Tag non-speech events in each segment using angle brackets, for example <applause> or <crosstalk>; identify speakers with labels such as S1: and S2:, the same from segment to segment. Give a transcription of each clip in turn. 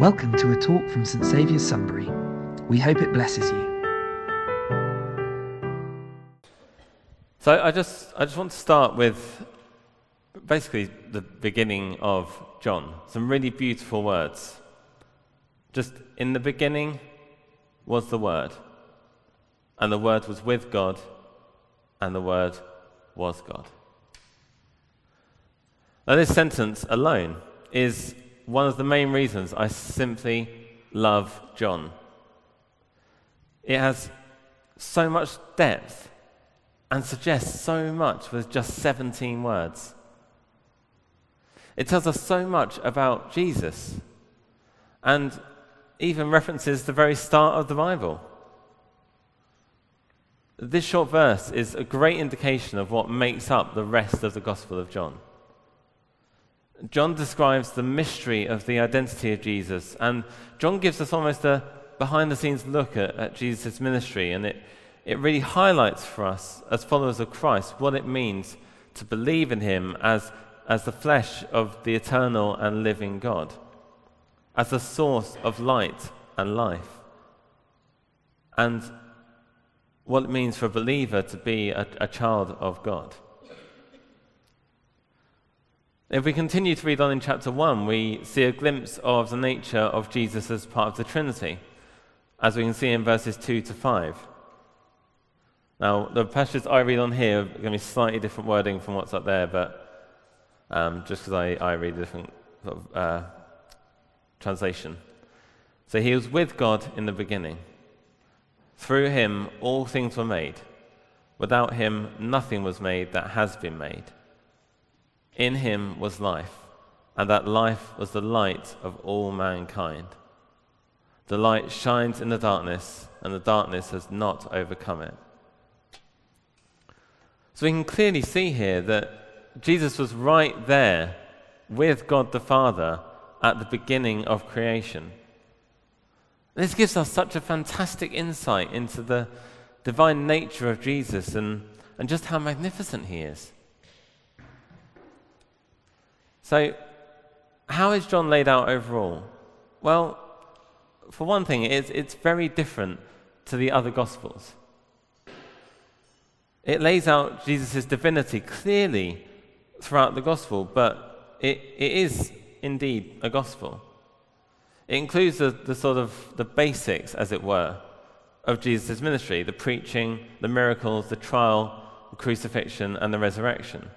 S1: Welcome to a talk from St Saviour's Sunbury. We hope it blesses you.
S2: So I just, I just want to start with basically the beginning of John. Some really beautiful words. Just in the beginning was the Word, and the Word was with God, and the Word was God. Now, this sentence alone is one of the main reasons I simply love John. It has so much depth and suggests so much with just 17 words. It tells us so much about Jesus and even references the very start of the Bible. This short verse is a great indication of what makes up the rest of the Gospel of John. John describes the mystery of the identity of Jesus, and John gives us almost a behind the scenes look at, at Jesus' ministry, and it, it really highlights for us, as followers of Christ, what it means to believe in him as, as the flesh of the eternal and living God, as the source of light and life, and what it means for a believer to be a, a child of God. If we continue to read on in chapter 1, we see a glimpse of the nature of Jesus as part of the Trinity, as we can see in verses 2 to 5. Now, the passages I read on here are going to be slightly different wording from what's up there, but um, just because I, I, read a different sort of, uh, translation. So he was with God in the beginning. Through him, all things were made. Without him, nothing was made that has been made. In him was life, and that life was the light of all mankind. The light shines in the darkness, and the darkness has not overcome it. So we can clearly see here that Jesus was right there with God the Father at the beginning of creation. This gives us such a fantastic insight into the divine nature of Jesus and, and just how magnificent he is. So, how is John laid out overall? Well, for one thing, it's, it's very different to the other Gospels. It lays out Jesus' divinity clearly throughout the Gospel, but it, it is indeed a Gospel. It includes the, the sort of the basics, as it were, of Jesus' ministry the preaching, the miracles, the trial, the crucifixion, and the resurrection.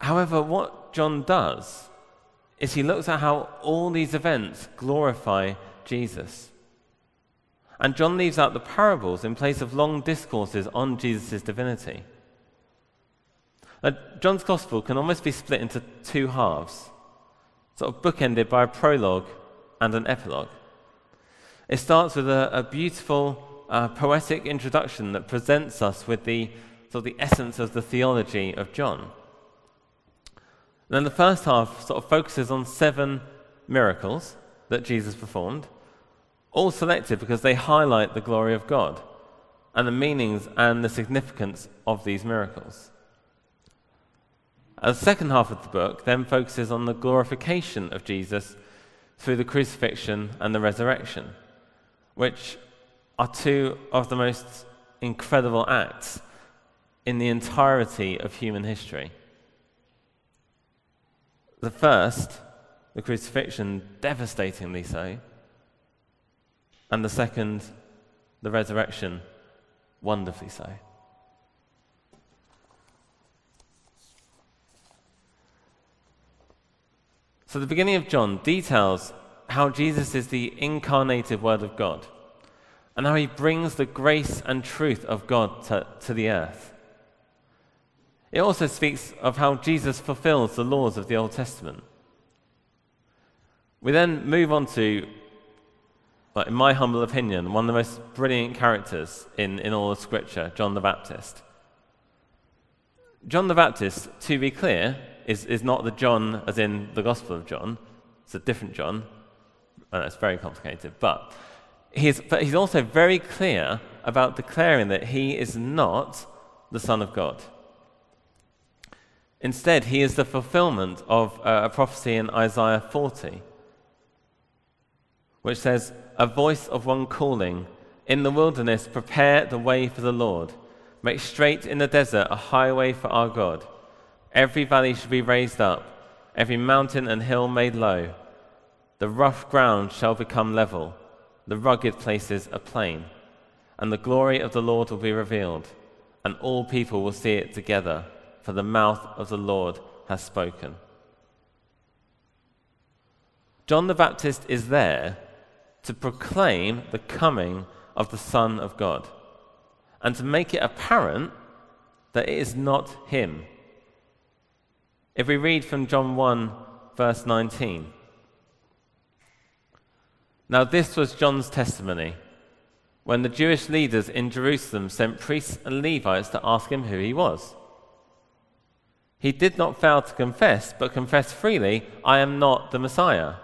S2: However, what John does is he looks at how all these events glorify Jesus. And John leaves out the parables in place of long discourses on Jesus' divinity. Now, John's gospel can almost be split into two halves, sort of bookended by a prologue and an epilogue. It starts with a, a beautiful, uh, poetic introduction that presents us with the, sort of the essence of the theology of John. And then the first half sort of focuses on seven miracles that Jesus performed, all selected because they highlight the glory of God and the meanings and the significance of these miracles. The second half of the book then focuses on the glorification of Jesus through the crucifixion and the resurrection, which are two of the most incredible acts in the entirety of human history. The first, the crucifixion, devastatingly so. And the second, the resurrection, wonderfully so. So, the beginning of John details how Jesus is the incarnated Word of God and how he brings the grace and truth of God to, to the earth. It also speaks of how Jesus fulfills the laws of the Old Testament. We then move on to, in my humble opinion, one of the most brilliant characters in, in all of Scripture, John the Baptist. John the Baptist, to be clear, is, is not the John as in the Gospel of John. It's a different John. And it's very complicated. But he's, but he's also very clear about declaring that he is not the Son of God. Instead, he is the fulfillment of uh, a prophecy in Isaiah 40, which says, A voice of one calling, In the wilderness, prepare the way for the Lord. Make straight in the desert a highway for our God. Every valley shall be raised up, every mountain and hill made low. The rough ground shall become level, the rugged places a plain. And the glory of the Lord will be revealed, and all people will see it together, for the mouth of the Lord has spoken. John the Baptist is there to proclaim the coming of the Son of God and to make it apparent that it is not him. If we read from John 1, verse 19. Now, this was John's testimony when the Jewish leaders in Jerusalem sent priests and Levites to ask him who he was. He did not fail to confess, but confessed freely, I am not the Messiah.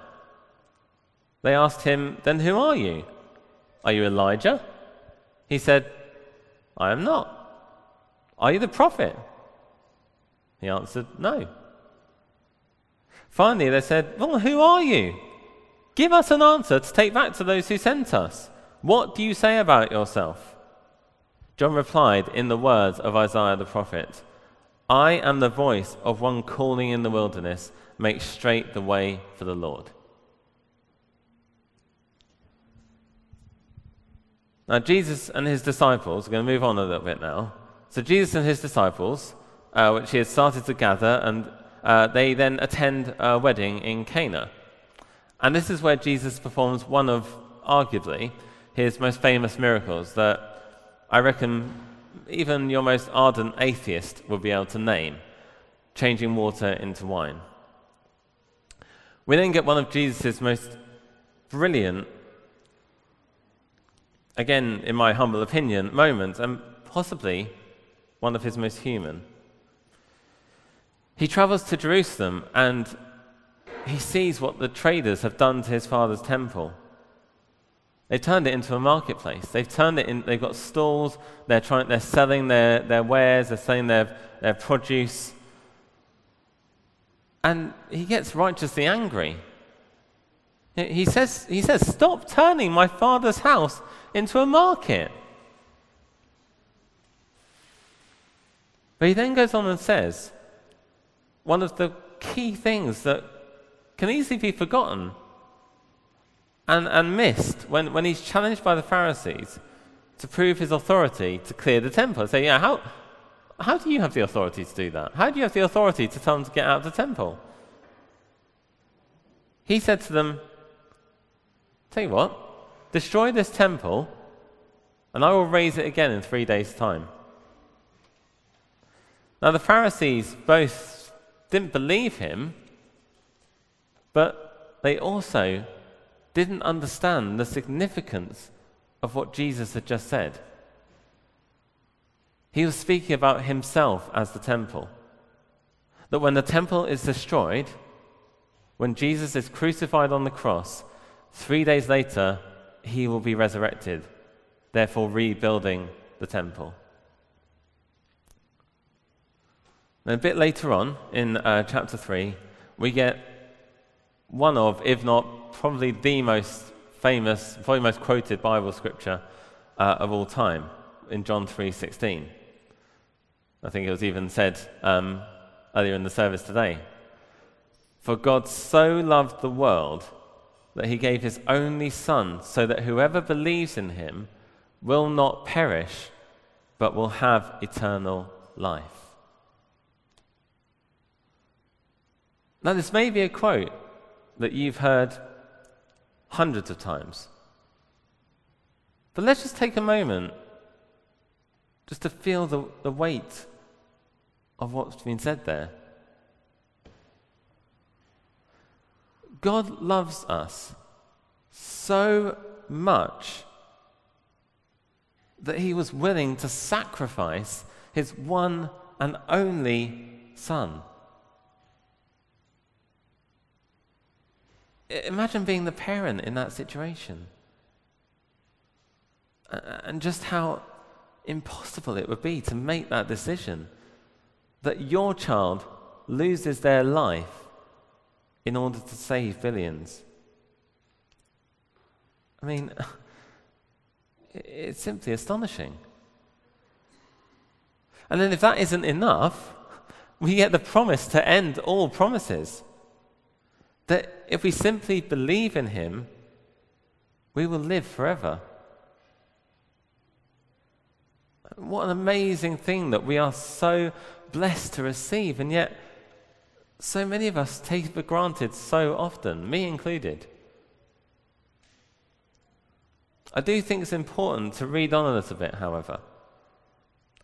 S2: They asked him, Then who are you? Are you Elijah? He said, I am not. Are you the prophet? He answered, No. Finally, they said, Well, who are you? Give us an answer to take back to those who sent us. What do you say about yourself? John replied in the words of Isaiah the prophet I am the voice of one calling in the wilderness, make straight the way for the Lord. Now, Jesus and his disciples, are going to move on a little bit now. So, Jesus and his disciples, uh, which he had started to gather, and uh, they then attend a wedding in Cana. And this is where Jesus performs one of, arguably, his most famous miracles that I reckon even your most ardent atheist would be able to name changing water into wine. We then get one of Jesus' most brilliant again, in my humble opinion, moments, and possibly one of his most human. He travels to Jerusalem and he sees what the traders have done to his father's temple. They've turned it into a marketplace. They've turned it in, they've got stalls, they're, trying, they're selling their, their wares, they're selling their, their produce. And he gets righteously angry. He says, he says, Stop turning my father's house into a market. But he then goes on and says one of the key things that can easily be forgotten and, and missed when, when he's challenged by the Pharisees to prove his authority to clear the temple. Say, yeah, how, how do you have the authority to do that? How do you have the authority to tell them to get out of the temple? He said to them, Tell you what, Destroy this temple, and I will raise it again in three days' time. Now, the Pharisees both didn't believe him, but they also didn't understand the significance of what Jesus had just said. He was speaking about himself as the temple. That when the temple is destroyed, when Jesus is crucified on the cross, three days later, he will be resurrected, therefore rebuilding the temple. And a bit later on in uh, chapter 3, we get one of, if not probably the most famous, probably most quoted Bible scripture uh, of all time in John 3:16. I think it was even said um, earlier in the service today. For God so loved the world that he gave his only Son, so that whoever believes in him will not perish, but will have eternal life. Now, this may be a quote that you've heard hundreds of times. But let's just take a moment just to feel the, the weight of what's been said there. God loves us so much that he was willing to sacrifice his one and only Son. Imagine being the parent in that situation. And just how impossible it would be to make that decision that your child loses their life in order to save billions. I mean, <laughs> it's simply astonishing. And then, if that isn't enough, <laughs> we get the promise to end all promises. That if we simply believe in Him, we will live forever. What an amazing thing that we are so blessed to receive, and yet so many of us take it for granted so often, me included. I do think it's important to read on a little bit, however,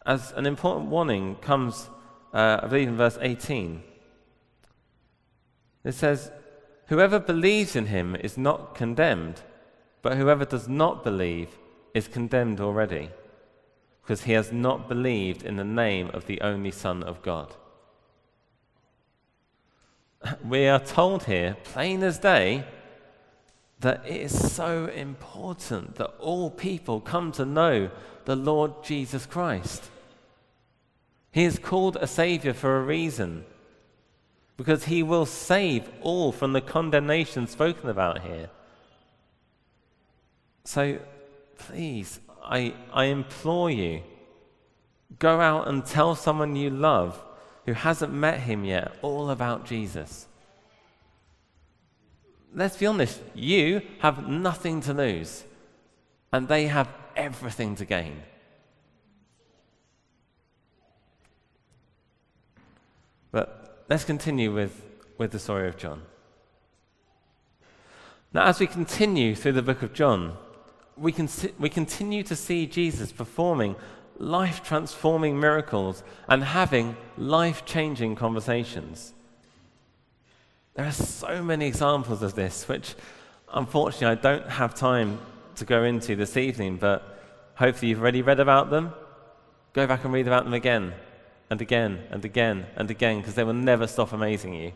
S2: as an important warning comes, uh, I believe, in verse 18. It says, Whoever believes in him is not condemned, but whoever does not believe is condemned already because he has not believed in the name of the only Son of God. <laughs> We are told here, plain as day, that it is so important that all people come to know the Lord Jesus Christ. He is called a Savior for a reason, because He will save all from the condemnation spoken about here. So please, I, I implore you, go out and tell someone you love who hasn't met him yet all about Jesus. Let's be honest, you have nothing to lose, and they have everything to gain. But let's continue with, with the story of John. Now, as we continue through the book of John, we, can see, we continue to see Jesus performing life transforming miracles and having life changing conversations. There are so many examples of this, which unfortunately I don't have time to go into this evening, but hopefully you've already read about them. Go back and read about them again and again and again and again because they will never stop amazing you.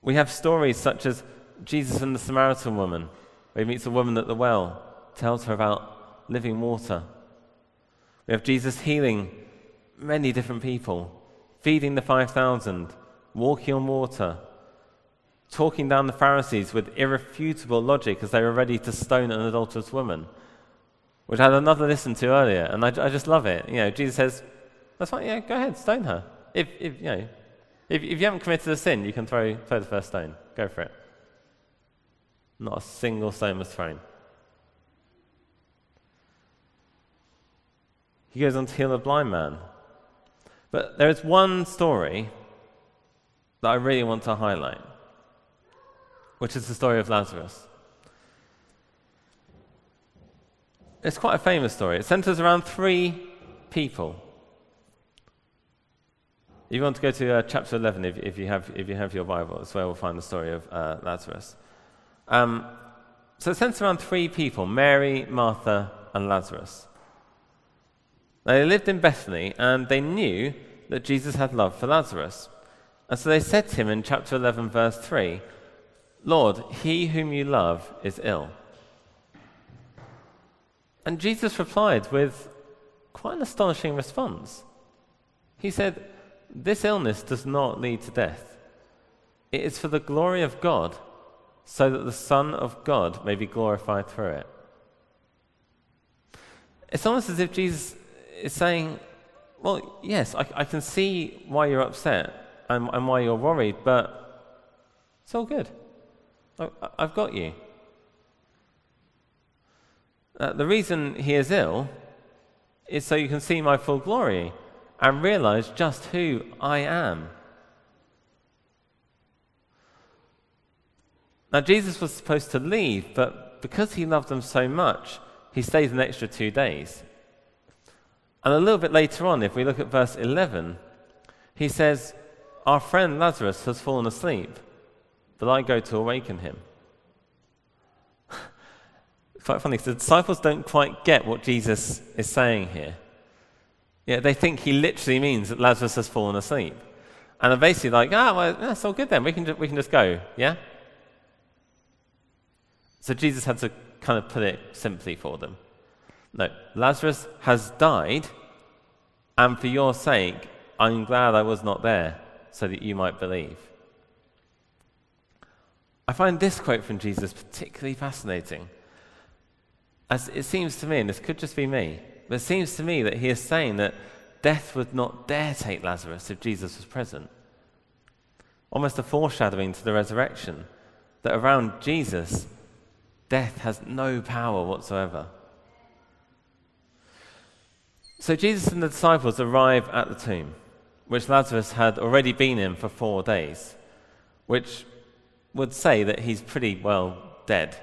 S2: We have stories such as Jesus and the Samaritan woman, where he meets a woman at the well, tells her about living water. We have Jesus healing many different people, feeding the 5,000, walking on water, talking down the Pharisees with irrefutable logic as they were ready to stone an adulterous woman, which I had another listen to earlier, and I, I just love it. You know, Jesus says, "That's fine. Yeah, go ahead, stone her. If, if you know, if, if you haven't committed a sin, you can throw throw the first stone. Go for it." Not a single stone was thrown. He goes on to heal a blind man. But there is one story that I really want to highlight, which is the story of Lazarus. It's quite a famous story. It centers around three people. You want to go to uh, chapter 11, if, if, you have, if you have your Bible, that's where we'll find the story of uh, Lazarus. Um, so it centers around three people Mary, Martha, and Lazarus. Now, they lived in Bethany and they knew that Jesus had love for Lazarus. And so they said to him in chapter 11, verse 3 Lord, he whom you love is ill. And Jesus replied with quite an astonishing response. He said, This illness does not lead to death, it is for the glory of God so that the Son of God may be glorified through it. It's almost as if Jesus is saying, Well, yes, I, I can see why you're upset and, and, why you're worried, but it's all good. I, have got you. Uh, the reason he is ill is so you can see my full glory and realize just who I am. Now, Jesus was supposed to leave, but because he loved them so much, he stays an extra two days. And a little bit later on, if we look at verse 11, he says, Our friend Lazarus has fallen asleep, but I go to awaken him. Quite funny, because the disciples don't quite get what Jesus is saying here. Yeah, they think he literally means that Lazarus has fallen asleep. And they're basically like, ah, well, that's all good then. We can, ju- we can just go, yeah? So Jesus had to kind of put it simply for them. No, Lazarus has died, and for your sake, I'm glad I was not there, so that you might believe. I find this quote from Jesus particularly fascinating. As it seems to me, and this could just be me, but it seems to me that he is saying that death would not dare take Lazarus if Jesus was present. Almost a foreshadowing to the resurrection, that around Jesus, death has no power whatsoever. So Jesus and the disciples arrive at the tomb, which Lazarus had already been in for four days, which would say that he's pretty well dead.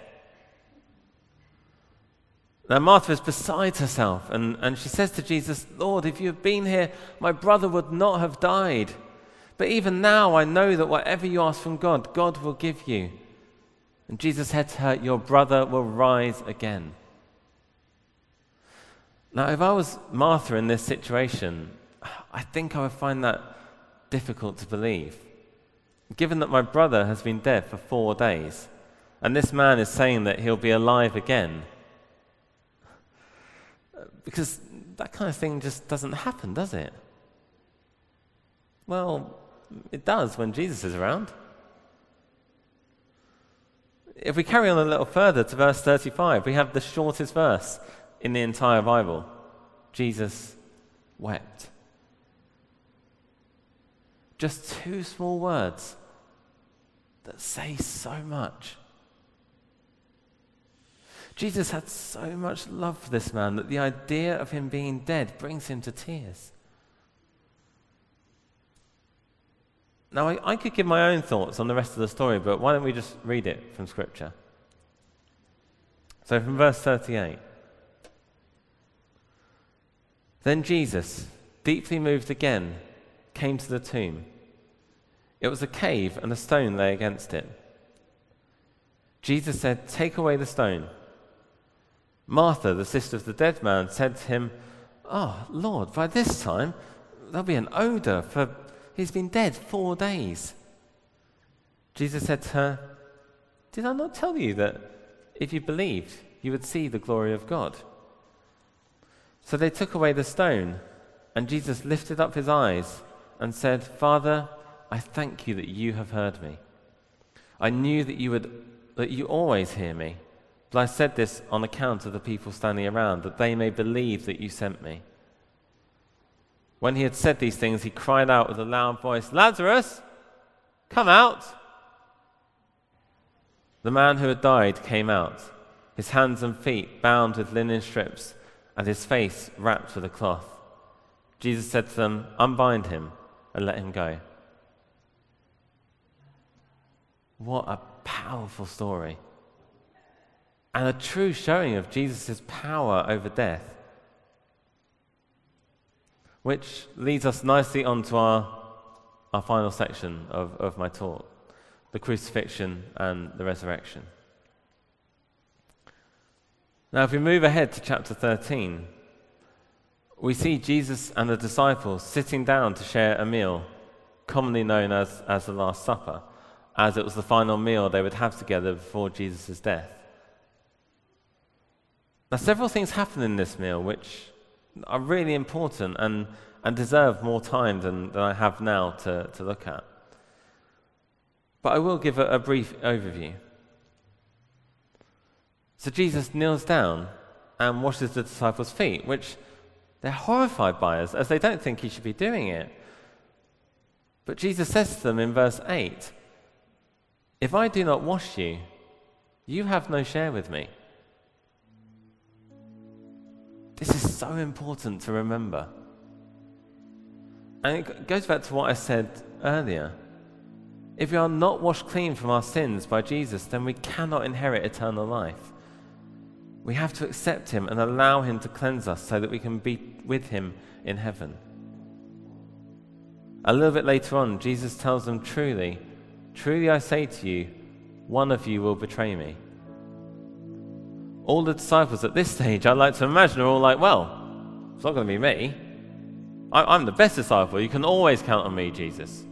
S2: Now, Martha is beside herself, and, and she says to Jesus, Lord, if you had been here, my brother would not have died. But even now, I know that whatever you ask from God, God will give you. And Jesus said to her, Your brother will rise again. Now, if I was Martha in this situation, I think I would find that difficult to believe. Given that my brother has been dead for four days, and this man is saying that he'll be alive again. Because that kind of thing just doesn't happen, does it? Well, it does when Jesus is around. If we carry on a little further to verse 35, we have the shortest verse in the entire Bible Jesus wept. Just two small words that say so much. Jesus had so much love for this man that the idea of him being dead brings him to tears. Now, I, I, could give my own thoughts on the rest of the story, but why don't we just read it from Scripture? So, from verse 38 Then Jesus, deeply moved again, came to the tomb. It was a cave, and a stone lay against it. Jesus said, Take away the stone. Martha, the sister of the dead man, said to him, Oh, Lord, by this time there'll be an odor, for he's been dead four days. Jesus said to her, Did I not tell you that if you believed, you would see the glory of God? So they took away the stone, and Jesus lifted up his eyes and said, Father, I thank you that you have heard me. I knew that you would that you always hear me, but I said this on account of the people standing around, that they may believe that you sent me. When he had said these things, he cried out with a loud voice, Lazarus, come out! The man who had died came out, his hands and feet bound with linen strips, and his face wrapped with a cloth. Jesus said to them, Unbind him and let him go. What a powerful story. And a true showing of Jesus' power over death. Which leads us nicely onto our, our final section of, of my talk the crucifixion and the resurrection. Now, if we move ahead to chapter 13, we see Jesus and the disciples sitting down to share a meal, commonly known as, as the Last Supper as it was the final meal they would have together before Jesus' death. Now, several things happen in this meal which are really important and, and deserve more time than, than I have now to, to look at. But I will give a, a brief overview. So, Jesus kneels down and washes the disciples' feet, which they're horrified by as, as they don't think he should be doing it. But Jesus says to them in verse 8, if I do not wash you, you have no share with me. This is so important to remember. And it goes back to what I said earlier. If we are not washed clean from our sins by Jesus, then we cannot inherit eternal life. We have to accept Him and allow Him to cleanse us so that we can be with Him in heaven. A little bit later on, Jesus tells them truly, Truly I say to you, one of you will betray me. All the disciples at this stage, I'd like to imagine, are all like, well, it's not going to be me. I, am the best disciple. You can always count on me, Jesus.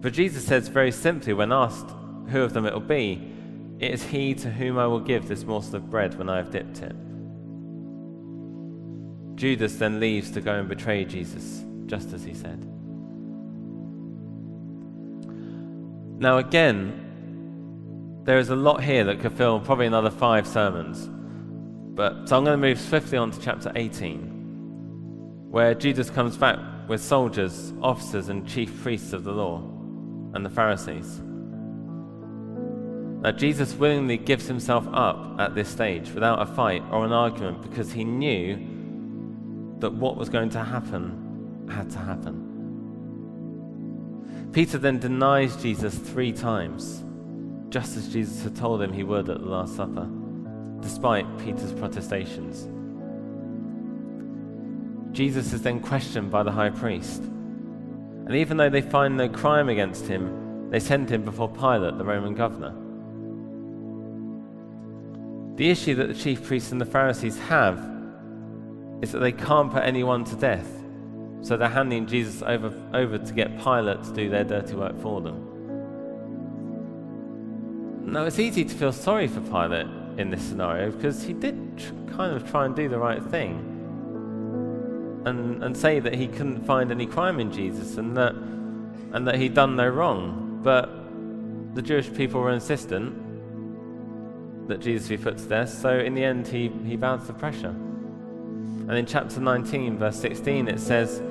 S2: But Jesus says very simply, when asked who of them it will be, it is he to whom I will give this morsel of bread when I have dipped it. Judas then leaves to go and betray Jesus, just as he said. Now, again, there is a lot here that could fill probably another five sermons. But so I'm going to move swiftly on to chapter 18, where Jesus comes back with soldiers, officers, and chief priests of the law, and the Pharisees. Now, Jesus willingly gives himself up at this stage without a fight or an argument because he knew that what was going to happen had to happen. Peter then denies Jesus three times, just as Jesus had told him he would at the Last Supper, despite Peter's protestations. Jesus is then questioned by the high priest. And even though they find no crime against him, they send him before Pilate, the Roman governor. The issue that the chief priests and the Pharisees have is that they can't put anyone to death, so they're handing Jesus over, over to get Pilate to do their dirty work for them. Now, it's easy to feel sorry for Pilate in this scenario because he did tr- kind of try and do the right thing and, and say that he couldn't find any crime in Jesus and that, and that he'd done no wrong. But the Jewish people were insistent that Jesus be put to death, so in the end he, he bowed to pressure. And in chapter 19, verse 16, it says,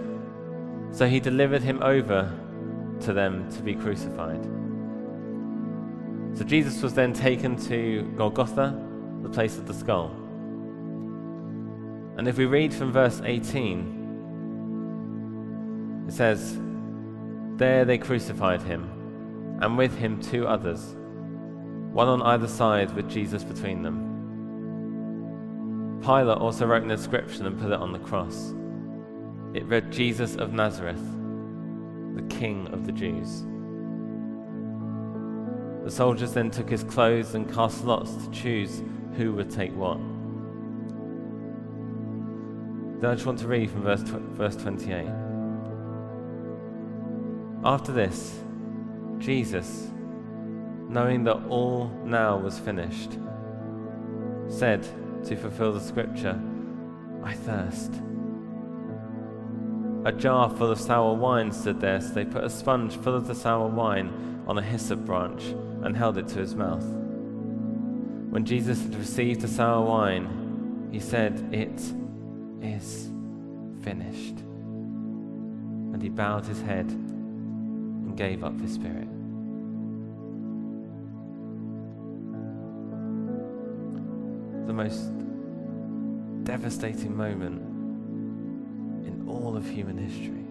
S2: So he delivered him over to them to be crucified. So Jesus was then taken to Golgotha, the place of the skull. And if we read from verse 18, it says, There they crucified him, and with him two others one on either side with Jesus between them. Pilate also wrote an inscription and put it on the cross. It read, Jesus of Nazareth, the King of the Jews. The soldiers then took his clothes and cast lots to choose who would take what. Then I just want to read from verse, tw- verse 28. After this, Jesus, knowing that all now was finished, said to fulfill the scripture, I thirst. A jar full of sour wine stood there, so they put a sponge full of the sour wine on a hyssop branch and held it to his mouth. When Jesus had received the sour wine, he said, It is finished. And he bowed his head and gave up his spirit. The most devastating moment in all of human history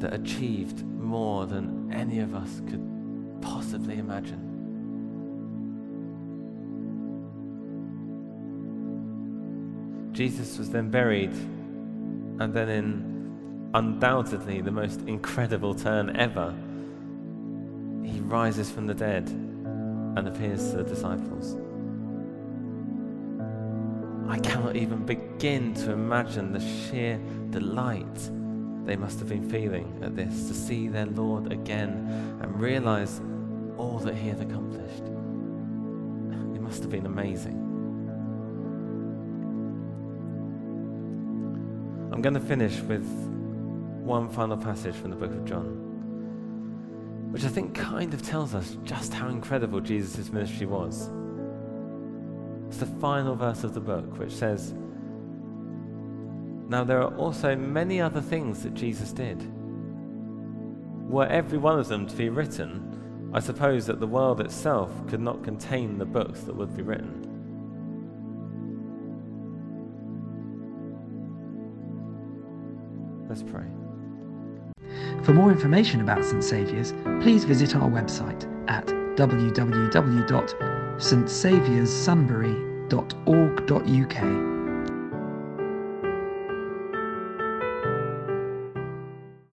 S2: that achieved more than any of us could possibly imagine. Jesus was then buried, and then, in undoubtedly the most incredible turn ever, he rises from the dead and appears to the disciples. I cannot even begin to imagine the sheer delight they must have been feeling at this to see their Lord again and realize all that he had accomplished. It must have been amazing. I'm going to finish with one final passage from the book of John, which I think kind of tells us just how incredible Jesus' ministry was. It's the final verse of the book, which says, Now there are also many other things that Jesus did. Were every one of them to be written, I suppose that the world itself could not contain the books that would be written. Let's pray.
S1: For more information about St Saviour's, please visit our website at www.stsavioursunbury.org.uk